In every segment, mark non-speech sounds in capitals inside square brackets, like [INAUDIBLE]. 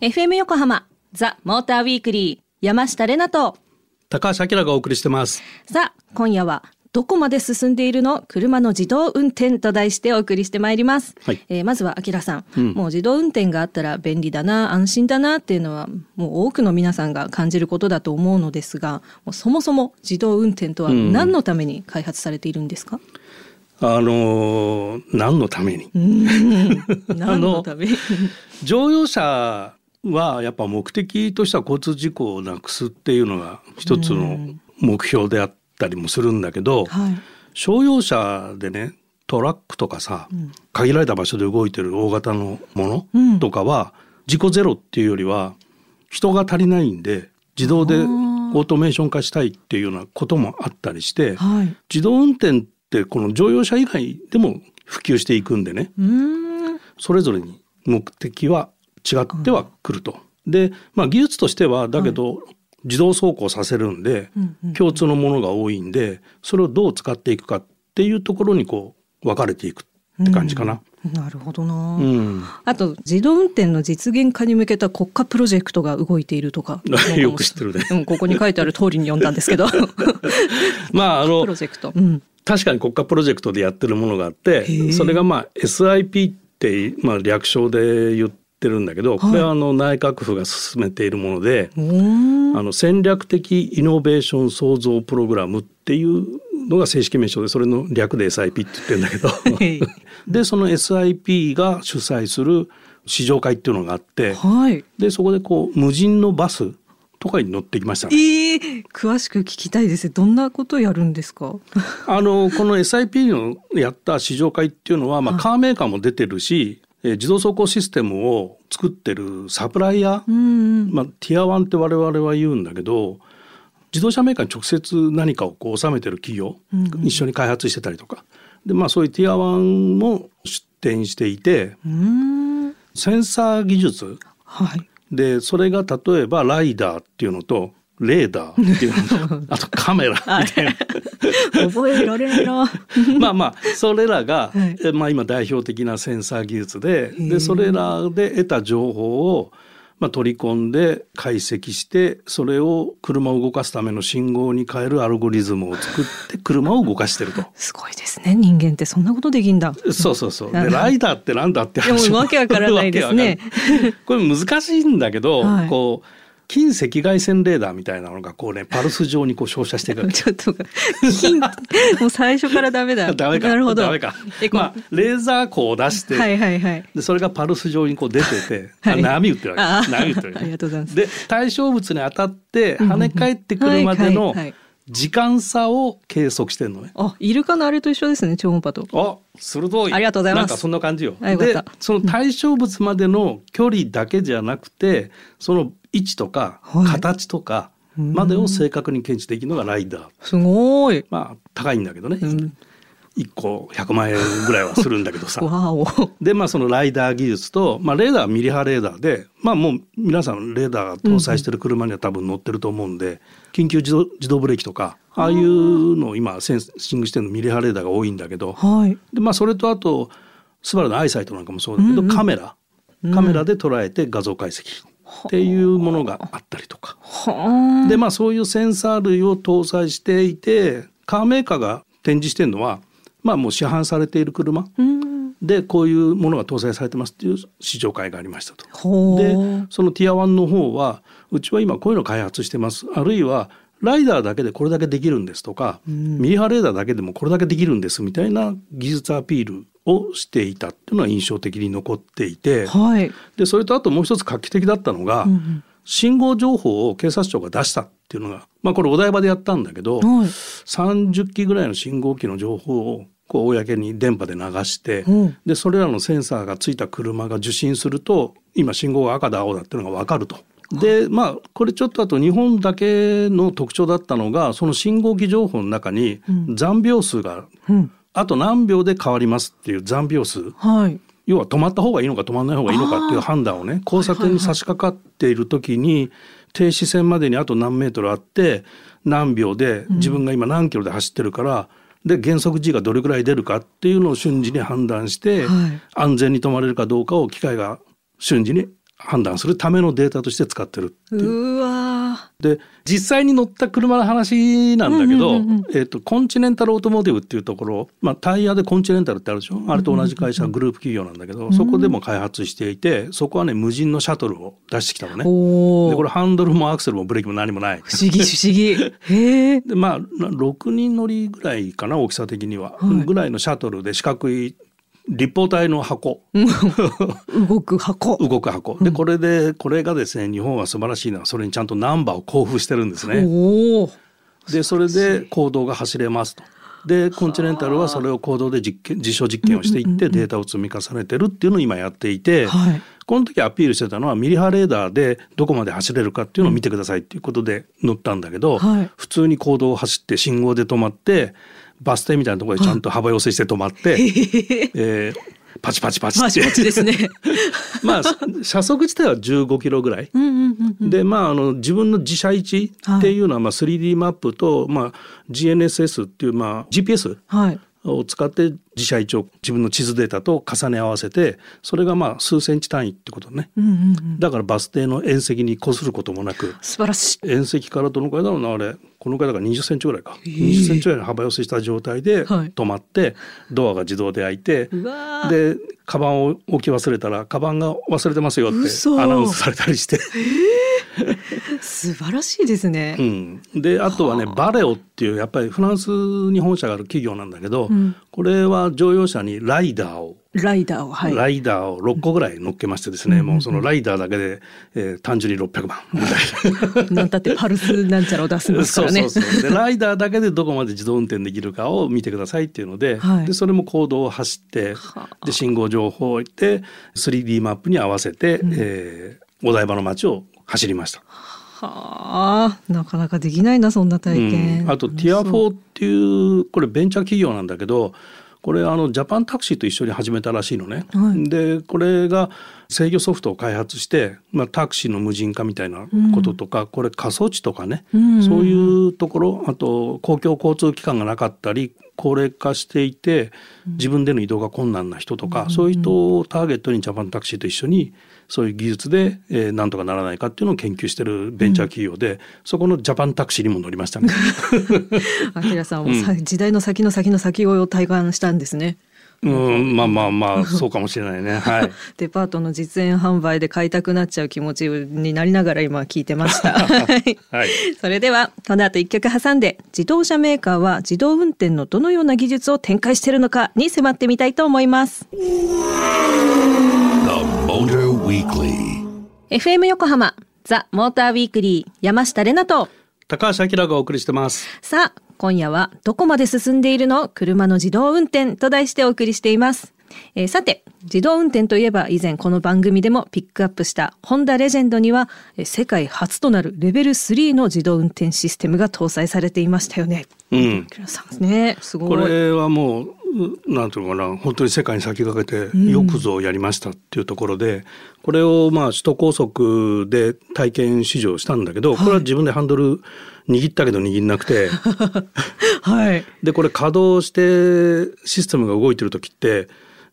FM 横浜ザ・モーターウィークリー山下れなと高橋明がお送りしてますさあ今夜はどこまで進んでいるの車の自動運転と題してお送りしてまいります、はい、えー、まずはあきらさん、うん、もう自動運転があったら便利だな安心だなっていうのはもう多くの皆さんが感じることだと思うのですがもうそもそも自動運転とは何のために開発されているんですか、うん、あの何のために？[LAUGHS] 何のために？乗用車はやっぱ目的としては交通事故をなくすっていうのが一つの目標であったりもするんだけど、はい、商用車でねトラックとかさ、うん、限られた場所で動いてる大型のものとかは、事故ゼロっていうよりは人が足りないんで自動でオートメーション化したいっていうようなこともあったりして、はい、自動運転ってこの乗用車以外でも普及していくんでね。それぞれに目的は違ってはくると。で、まあ、技術としてはだけど、自動走行させるんで、共通のものが多いんでそれをどう使っていくかっていうところにこう分かれていくって感じかな。うん、なるほどな、うん、あと自動運転の実現化に向けた国家プロジェクトが動いているとか。[LAUGHS] よく知ってるね、うん、ここに書いてある通りに読んだんですけど。[LAUGHS] まああのプロジェクト、うん、確かに国家プロジェクトでやってるものがあってそれがまあ SIP って、まあ、略称で言っってるんだけど、これはあの内閣府が進めているもので、あの戦略的イノベーション創造プログラムっていうのが正式名称でそれの略で SIP って言ってるんだけど。でその SIP が主催する試乗会っていうのがあって、はい、でそこでこう無人のバスとかに乗ってきました、ね、えー、詳しく聞きたいです。どんなことやるんですか？[LAUGHS] あのこの SIP のやった試乗会っていうのは、まあ、カーメーカーも出てるしえ自動走行システムを作ってるサプライヤー、うんまあ、ティア1って我々は言うんだけど自動車メーカーに直接何かをこう収めてる企業、うんうん、一緒に開発してたりとか。で、まあ、そういうティア1も出展していて、うん、センサー技術、はい、でそれが例えばライダーっていうのとレーダーっていうの [LAUGHS] あとカメラみたいな。覚えられな [LAUGHS] まあまあそれらが、はい、まあ、今代表的なセンサー技術ででそれらで得た情報をまあ、取り込んで解析してそれを車を動かすための信号に変えるアルゴリズムを作って車を動かしてると。[LAUGHS] すごいですね。人間ってそんなことできんだ。そうそうそう。[LAUGHS] でライダーってなんだって話。もわけわからないですね。[LAUGHS] これ難しいんだけど、はい、こう近赤外線レーダーみたいなのがこうね [LAUGHS] パルス状にこう照射していくちょっと金もう最初からダメだ。ダメか。なるほど。ダメか。まあレーザー光を出してはいはいはい。でそれがパルス状にこう出てて、[LAUGHS] はい、波打ってるわけ。波打ってる、ありがとうございます。で対象物に当たって跳ね返ってくるまでの時間差を計測してるのね。あ、イルカのあれと一緒ですね、超音波と。あ、鋭い。ありがとうございます。なんかそんな感じよ。で、その対象物までの距離だけじゃなくて、その位置とか形とかまでを正確に検知できるのがライダー。すごい。まあ高いんだけどね。うん。1個100万円ぐらいはするんだけどさ。[LAUGHS] でまあそのライダー技術と、まあ、レーダーはミリ波レーダーでまあもう皆さんレーダー搭載してる車には多分乗ってると思うんで、緊急自動自動ブレーキとかああいうのを今センシングしてるのミリ波レーダーが多いんだけど、はい、でまあそれとあとスバルのアイサイトなんかもそうだけど、カメラ。カメラで捉えて画像解析。っていうものがあったりとか。でまあそういうセンサー類を搭載していてカーメーカーが展示してるのはまあもう市販されている車。でこういうものが搭載されてますっていう試乗会がありましたと。でそのティア1の方はうちは今こういうの開発してます。あるいはライダーだけでこれだけできるんですとか、うん、ミリ波レーダーだけでもこれだけできるんですみたいな技術アピールをしていたっていうのは印象的に残っていて、はい、でそれとあともう一つ画期的だったのが、うん信号情報を警察庁が出したっていうのが、まあ、これお台場でやったんだけど、はい、30機ぐらいの信号機の情報をこう公に電波で流して、うん、でそれらのセンサーがついた車が受信すると今信号が赤だ青だっていうのが分かると。でまあこれちょっとあと日本だけの特徴だったのがその信号機情報の中に残秒数が、うん、あと何秒で変わりますっていう残秒数、はい、要は止まった方がいいのか止まらない方がいいのかっていう判断をね交差点に差し掛かっている時に停止線までにあと何メートルあって何秒で自分が今何キロで走ってるからで減速 G がどれぐらい出るかっていうのを瞬時に判断して、はい、安全に止まれるかどうかを機械が瞬時に判断するためのデータとして使ってるう。わで実際に乗った車の話なんだけど、えーと、コンチネンタルオートモーティブっていうところ、まあ、タイヤでコンチネンタルってあるでしょ？あれと同じ会社、グループ企業なんだけど、そこでも開発していてそこはね無人のシャトルを出してきたのね。でこれハンドルもアクセルもブレーキも何もない。不思議不思議。へでまあ6人乗りぐらいかな大きさ的には、はい、ぐらいのシャトルで四角い立方体の箱。動く箱。動く箱。でこれでこれがですね日本は素晴らしいのはそれにちゃんとナンバーを交付してるんですね。でそれで行動が走れますと。でコンチネンタルはそれを行動で実験実証実験をしていってデータを積み重ねてるっていうのを今やっていて、この時アピールしてたのはミリ波レーダーでどこまで走れるかっていうのを見てくださいっていうことで乗ったんだけど、普通に行動を走って信号で止まってバス停みたいなところでちゃんと幅寄せして止まって、[LAUGHS] えー、パチパチパチって。パチパチですね。[LAUGHS] まあ車速自体は15キロぐらい。でまああの自分の自社位置っていうのは、まあ 3D マップと、まあ、GNSS っていうまあ GPS、はい、を使って自社位置を自分の地図データと重ね合わせてそれがまあ数センチ単位ってことね、うんうんうん、だからバス停の縁石にこすることもなく素晴らしい。縁石からどのくらいだろうなあれこのくらいだから20センチぐらいか、え。ー、20センチぐらいの幅寄せした状態で止まって、はい、ドアが自動で開いてでカバンを置き忘れたらカバンが忘れてますよってアナウンスされたりして。え。ー素晴らしいですね。うん、であとはねバレオっていうやっぱりフランスに本社がある企業なんだけど、うん、これは乗用車にライダーをライダーを、はい、ライダーを6個ぐらい乗っけましてですね、うん、もうそのライダーだけで、えー、単純に600万。みたいな。なんたってパルスなんちゃらを出すんですからね。そうそうそう。でライダーだけでどこまで自動運転できるかを見てくださいっていうのではい、でそれも行動を走ってで信号情報を置いて 3D マップに合わせて、うん、えー、お台場の街を走りました。はあなかなかできないなそんな体験。うん、あとティア4っていうこれベンチャー企業なんだけどこれあのジャパンタクシーと一緒に始めたらしいのね。はい、でこれが制御ソフトを開発して、まあ、タクシーの無人化みたいなこととか、うん、これ過疎地とかね、うん。うん、そういうところあと公共交通機関がなかったり高齢化していて自分での移動が困難な人とか、うん、そういう人をターゲットにジャパンタクシーと一緒にそういう技術で、えー、なんとかならないかっていうのを研究してるベンチャー企業で、うん、そこのジャパンタクシーにも乗りましたね。あきらさんは、うん、時代の先の先の先を体感したんですね。うん、まあまあまあ、[LAUGHS] そうかもしれないね。はい。[LAUGHS] デパートの実演販売で買いたくなっちゃう気持ちになりながら今聞いてました。[LAUGHS] はい。それでは、この後一曲挟んで、自動車メーカーは自動運転のどのような技術を展開しているのかに迫ってみたいと思います。FM 横浜ザ・モーターウィークリー山下れなと高橋明がお送りしてます。さあ今夜はどこまで進んでいるの？車の自動運転と題してお送りしています。えー、さて自動運転といえば以前この番組でもピックアップしたホンダレジェンドには、えー、世界初となるレベル3の自動運転システムが搭載されていましたよね。うん、ね。すごい。これはもうなんていうのかな。本当に世界に先駆けてよくぞやりましたっていうところで、うん、これをまあ首都高速で体験試乗したんだけど、これは自分でハンドル握ったけど握んなくて、[LAUGHS] はい、でこれ稼働してシステムが動いてる時って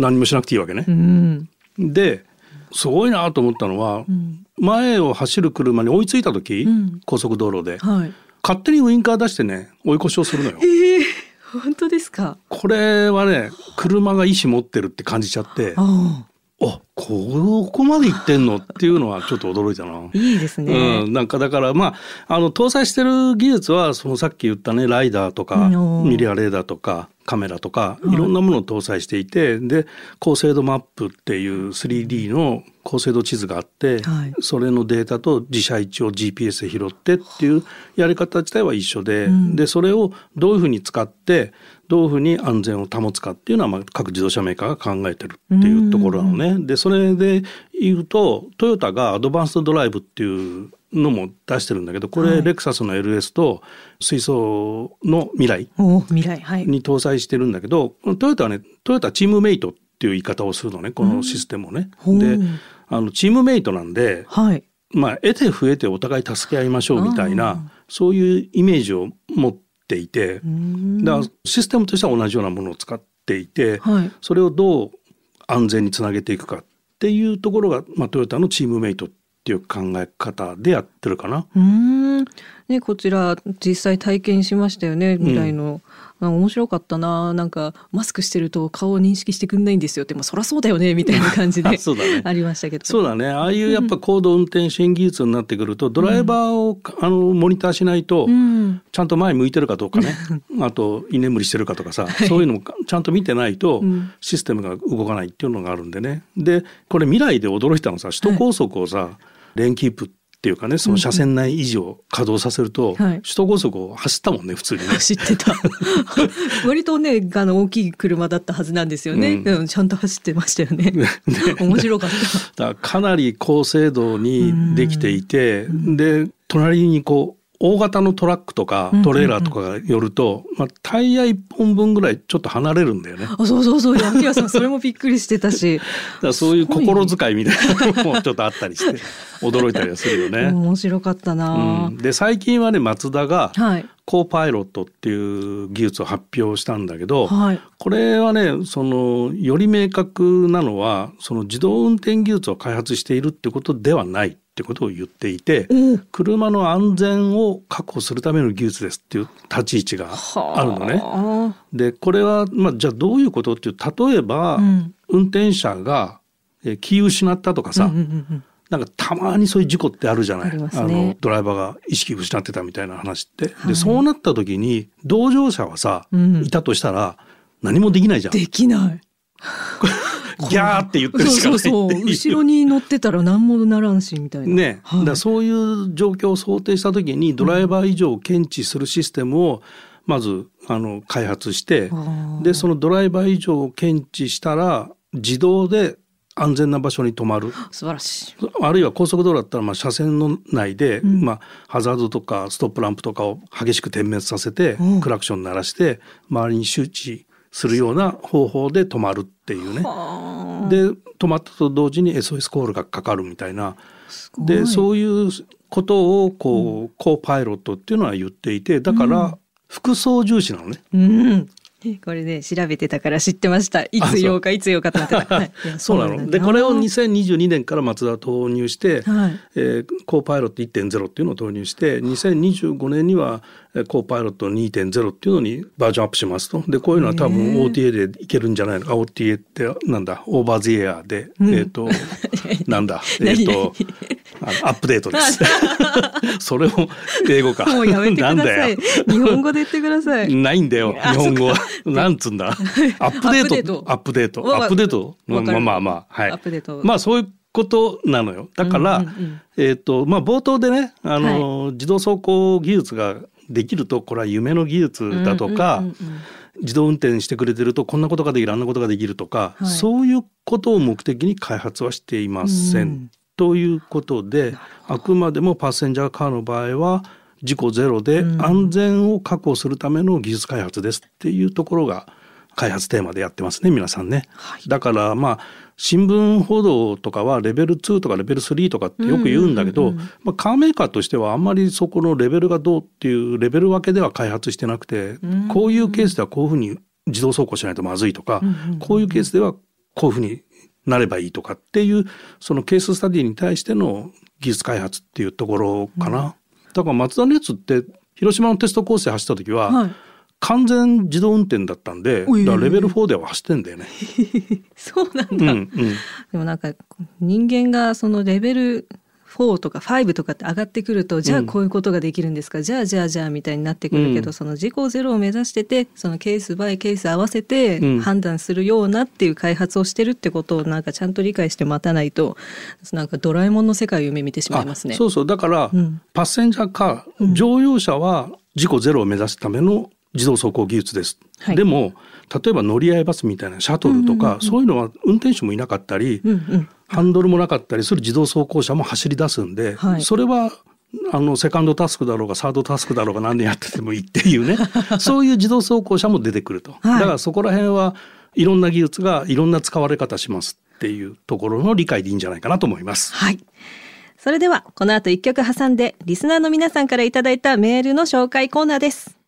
何もしなくていいわけね。うん、ですごいなと思ったのは、うん、前を走る車に追いついた時、うん、高速道路で、はい、勝手にウインカー出してね追い越しをするのよ。えー、本当ですか？これはね車が意思持ってるって感じちゃって。ああここまでいってんの？っていうのはちょっと驚いたな。いいですね。うん、なんかだからまああの搭載してる技術はそのさっき言ったねライダーとかミリアレーダーとかカメラとかい。ろんなものを搭載していて、はい、で高精度マップっていう 3D の高精度地図があって、はい、それのデータと自社位置を GPS で拾ってっていうやり方自体は一緒で、うん、でそれをどういうふうに使ってどういうふうに安全を保つかっていうのはまあ各自動車メーカーが考えてるっていうところなのね。でそれで言うとトヨタがアドバンストドライブっていうのも出してるんだけどこれ、レクサスの LS と水素の未来に搭載してるんだけどトヨタはねトヨタチームメイトっていう言い方をするのねこのシステムをね。であのチームメイトなんで、はい、まあ得て増えてお互い助け合いましょうみたいなそういうイメージを持ってっていてだからシステムとしては同じようなものを使っていて、はい、それをどう安全につなげていくかっていうところが、まあ、トヨタのチームメイトっていう考え方でやってるかな。うんね、こちら実際体験しましたよね未来の。面白かったななんかマスクしてると顔を認識してくんないんですよってもそりゃそうだよねみたいな感じで [LAUGHS] そうだ、ね、ありましたけど。そうだね。ああいうやっぱ高度運転支援技術になってくると、ドライバーを、あのモニターしないと、ちゃんと前向いてるかどうかね。あと居眠りしてるかとかさ、そういうのもちゃんと見てないと、システムが動かないっていうのがあるんでね。でこれ未来で驚いたのさ首都高速をさ、はいレーンキープっっていうかねその車線内維持を稼働させると、うんうん、首都高速を走ったもんね普通にね。走ってた。[LAUGHS] 割とねあの大きい車だったはずなんですよね、うん、ちゃんと走ってましたよね。[LAUGHS] ね。面白かった。だかなり高精度にできていて、で隣にこう大型のトラックとかトレーラーとかが寄ると、まあ、タイヤ1本分ぐらいちょっと離れるんだよね。あそうそうそう。ヤキヤさんそれもびっくりしてたし。[LAUGHS] だそういう心遣いみたいなのもちょっとあったりして [LAUGHS] 驚いたりはするよね。面白かったな、うん、で最近はねマツダが、コーパイロットっていう技術を発表したんだけど、はい、これはねそのより明確なのはその自動運転技術を開発しているってことではないってことを言っていて、うん、車の安全を確保するための技術ですっていう立ち位置があ。るのね。でこれは、まあ、じゃあどういうことっていう例えば、うん、運転者が気を失ったとかさ、うんうんうんなんかたまにそういう事故ってあるじゃない。あ、ね、のドライバーが意識失ってたみたいな話って、はい、でそうなった時に同乗者はさ、うん、いたとしたら何もできないじゃん。できない。[LAUGHS] ギャーって言ってるしかないそうそう後ろに乗ってたら何もならんしみたいな。ね、はい、だそういう状況を想定した時にドライバー異常を検知するシステムをまずあの開発して、うん、でそのドライバー異常を検知したら自動で安全な場所に止まる。素晴らしい。あるいは高速道路だったらまあ車線の内で、うん、まあ、ハザードとかストップランプとかを激しく点滅させて、うん、クラクション鳴らして周りに周知するような方法で止まるっていうね。で止まったと同時に SOS コールがかかるみたいな。でそういうことをこう、うん、コーパイロットっていうのは言っていてだから服装重視なのね。うん、[LAUGHS] これね調べてたから知ってました。いつ言おうかいつ言おうかと思ってた、[LAUGHS] はい、そうなの。でこれを2022年からマツダ投入して、はい、えー、コーパイロット1.0っていうのを投入して2025年にはコーパイロット2.0っていうのにバージョンアップしますと。でこういうのは多分 OTA でいけるんじゃないの？か OTA ってなんだ？オーバーズエアで、うん、えっ、ー、となんだ？えっ、ー、とアップデートです。[LAUGHS] それも英語か。もうやめてください。日本語で言ってください。ないんだよ。日本語は。なんつんだ。アップデート。アップデート。アップデート。まあまあまあ。はい。まあそういうことなのよ。だから、えっ、と、まあ冒頭でね、あの、自動走行技術ができると、これは夢の技術だとか、自動運転してくれてるとこんなことができるあんなことができるとか、はい、そういうことを目的に開発はしていません。ということであくまでもパッセンジャーカーの場合は事故ゼロで安全を確保するための技術開発ですっていうところが開発テーマでやってますね皆さんね。はい、だからまあ新聞報道とかはレベル2とかレベル3とかってよく言うんだけど、まあ、カーメーカーとしてはあんまりそこのレベルがどうっていうレベル分けでは開発してなくて、こういうケースではこういうふうに自動走行しないとまずいとか、こういうケースではこういうふうになればいいとかっていうそのケーススタディに対しての技術開発っていうところかな。うん、だから松田のやつって広島のテストコースで走った時は、はい、完全自動運転だったんで、だレベル4では走ってんだよね。[LAUGHS] そうなんだ。うんうん、でもなんか人間がそのレベル4とか5とかって上がってくるとじゃあこういうことができるんですか、うん、じゃあじゃあじゃあみたいになってくるけど、うん、その事故ゼロを目指しててそのケースバイケース合わせて判断するようなっていう開発をしてるってことをなんかちゃんと理解して待たないとなんかドラえもんの世界を夢見てしまいますね。そうそう。だから、うん、パッセンジャーカー乗用車は事故ゼロを目指すための自動走行技術です。はい、でも例えば乗り合いバスみたいなシャトルとか、そういうのは運転手もいなかったり、うんうん、ハンドルもなかったりする自動走行車も走り出すんで、はい、それはあのセカンドタスクだろうがサードタスクだろうが何年やっててもいいっていうね。[LAUGHS] そういう自動走行車も出てくると、はい、だからそこら辺はいろんな技術がいろんな使われ方しますっていうところの理解でいいんじゃないかなと思います。はい。それではこの後一曲挟んでリスナーの皆さんからいただいたメールの紹介コーナーです。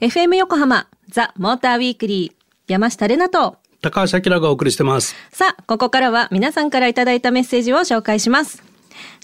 FM 横浜ザ・モーターウィークリー山下れなと高橋明がお送りしてますさあここからは皆さんからいただいたメッセージを紹介します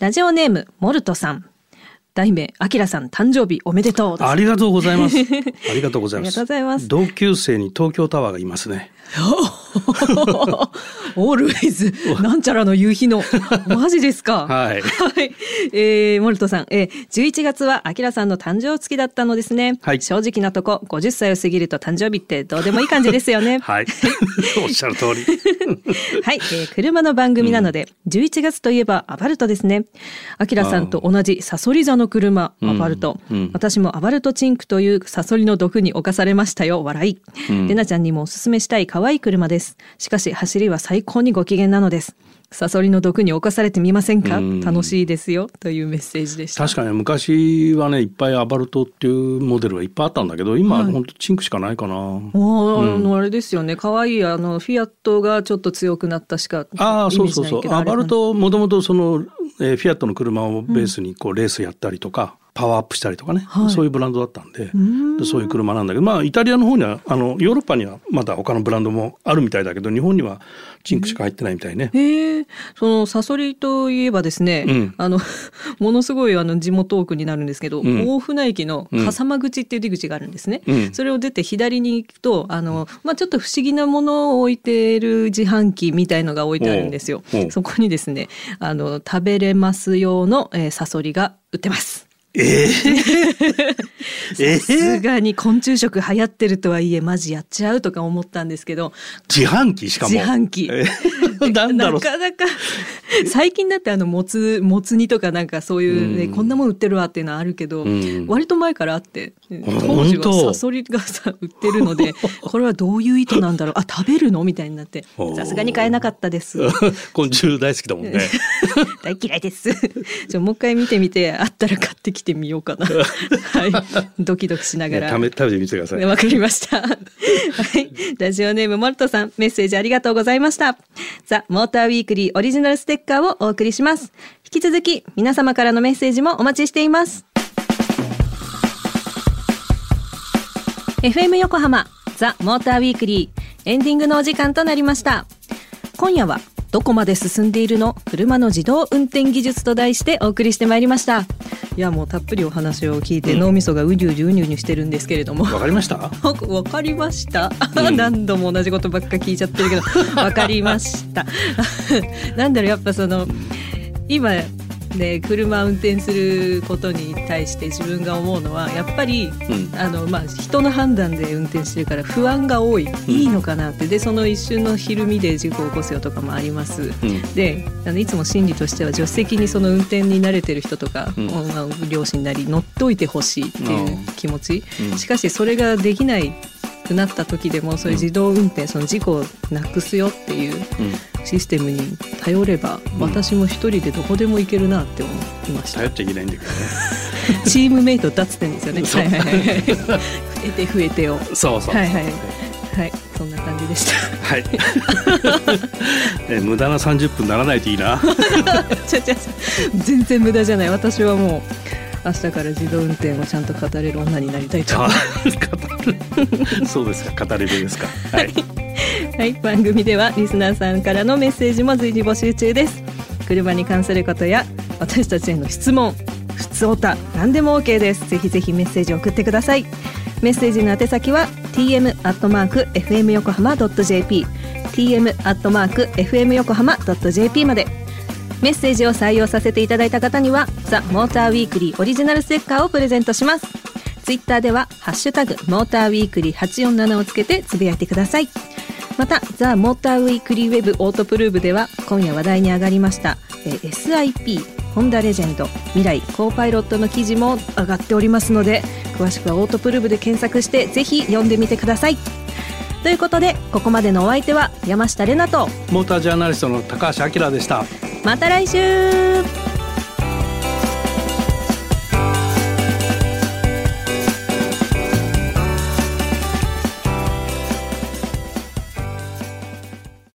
ラジオネームモルトさん題名、あきらさん誕生日おめでとう。ありがとうございます。[LAUGHS] ありがとうございます。ありがとうございます。同級生に東京タワーがいますね。オールウェイズなんちゃらの夕日の [LAUGHS] マジですか？はい。はい。えー、モルトさん、えー、11月はあきらさんの誕生月だったのですね。はい。正直なとこ、50歳を過ぎると誕生日ってどうでもいい感じですよね。[LAUGHS] はい。[LAUGHS] おっしゃる通り。はい、えー、車の番組なので、うん、11月といえばアバルトですね。あきらさんと同じサソリ座の車、アバルト、うんうん、私もアバルトチンクというサソリの毒に侵されましたよ。笑い。レナちゃんにもおすすめしたい可愛い車です。しかし走りは最高にご機嫌なのです。サソリの毒に侵されてみませんか？楽しいですよ。というメッセージでした。確かに昔はねいっぱいアバルトっていうモデルがいっぱいあったんだけど今は本当チンクしかないかな、はい、うん、あれですよね。可愛いあのフィアットがちょっと強くなったしかああそうそうそう。アバルトもともとその、えー、フィアットの車をベースにこうレースやったりとか、パワーアップしたりとかね、はい、そういうブランドだったんで。そういう車なんだけどまあイタリアの方にはあのヨーロッパにはまだ他のブランドもあるみたいだけど日本にはチンクしか入ってないみたいね。へえそのサソリといえばですね、うん、あの [LAUGHS] ものすごいあの地元奥になるんですけど、うん、大船駅の笠間口っていう出口があるんですね。うん、それを出て左に行くとあの、まあ、ちょっと不思議なものを置いてる自販機みたいのが置いてあるんですよ。そこにですねあの食べれます用の、えー、サソリが売ってます。えー、[LAUGHS] さすがに昆虫食流行ってるとはいえマジやっちゃうとか思ったんですけど。自販機しかも。自販機、えー、[LAUGHS] なかなか最近だってあのもつもつ煮とかなんかそういうね、うん、こんなもん売ってるわっていうのはあるけど、うん、割と前からあって当時はサソリがさ売ってるので [LAUGHS] これはどういう意図なんだろう？あ食べるの？みたいになってさすがに買えなかったです。[LAUGHS] 昆虫大好きだもんね。[LAUGHS] 大嫌いです。じゃもう一回見てみてあったら買ってきてみようかな。はい。ドキドキしながら。食べ食べてみてください。わかりました。はい。ラジオネームモルトさんメッセージありがとうございました。ザ・モーターウィークリーオリジナルステッカーをお送りします。引き続き皆様からのメッセージもお待ちしています FM 横浜ザ・モーターウィークリーエンディングのお時間となりました。今夜はどこまで進んでいるの？車の自動運転技術と題してお送りしてまいりました。いやもうたっぷりお話を聞いて、脳みそがうにゅうにゅうにゅうにゅしてるんですけれども。わかりました？わかりました、うん、[LAUGHS] 何度も同じことばっか聞いちゃってるけど。わかりました。[LAUGHS] なんだろうやっぱその今で車運転することに対して自分が思うのはやっぱり、うん、あのまあ、人の判断で運転してるから不安が多い、うん、いいのかなって。でその一瞬のひるみで事故を起こすよとかもあります、うん、であのいつも心理としては助手席にその運転に慣れてる人とか、うん、両親なり乗っといてほしいっていう気持ち、しかしそれができないくなった時でもそういう自動運転、その事故をなくすよっていうシステムに頼れば、私も一人でどこでも行けるなって思いました。頼っちゃいけないんだけどね。[LAUGHS] チームメイトだっつってんですよね。はいはいはい。増えて増えてを。そうそう。はいはい。はい、そんな感じでした。はい。え [LAUGHS] 無駄な三十分ならないといいな。[LAUGHS] 全然無駄じゃない。私はもう。明日から自動運転をちゃんと語れる女になりたいと思います。[LAUGHS] そうですか。語れるですか。はい、はい、番組ではリスナーさんからのメッセージも随時募集中です。車に関することや私たちへの質問普通おた何でも OK です。ぜひぜひメッセージを送ってください。メッセージの宛先は tm アットマーク fm 横浜 .jp tm アットマーク fm 横浜 .jp までメッセージを採用させていただいた方にはザ・モーターウィークリーオリジナルステッカーをプレゼントします。ツイッターでは「ハッシュタグモーターウィークリー847」をつけてつぶやいてください。またザ・モーターウィークリーウェブオートプルーブでは今夜話題に上がりました、え SIP ホンダレジェンド未来コーパイロットの記事も上がっておりますので詳しくはオートプルーブで検索してぜひ読んでみてください。ということでここまでのお相手は山下れなとモータージャーナリストの高橋明でした。また来週。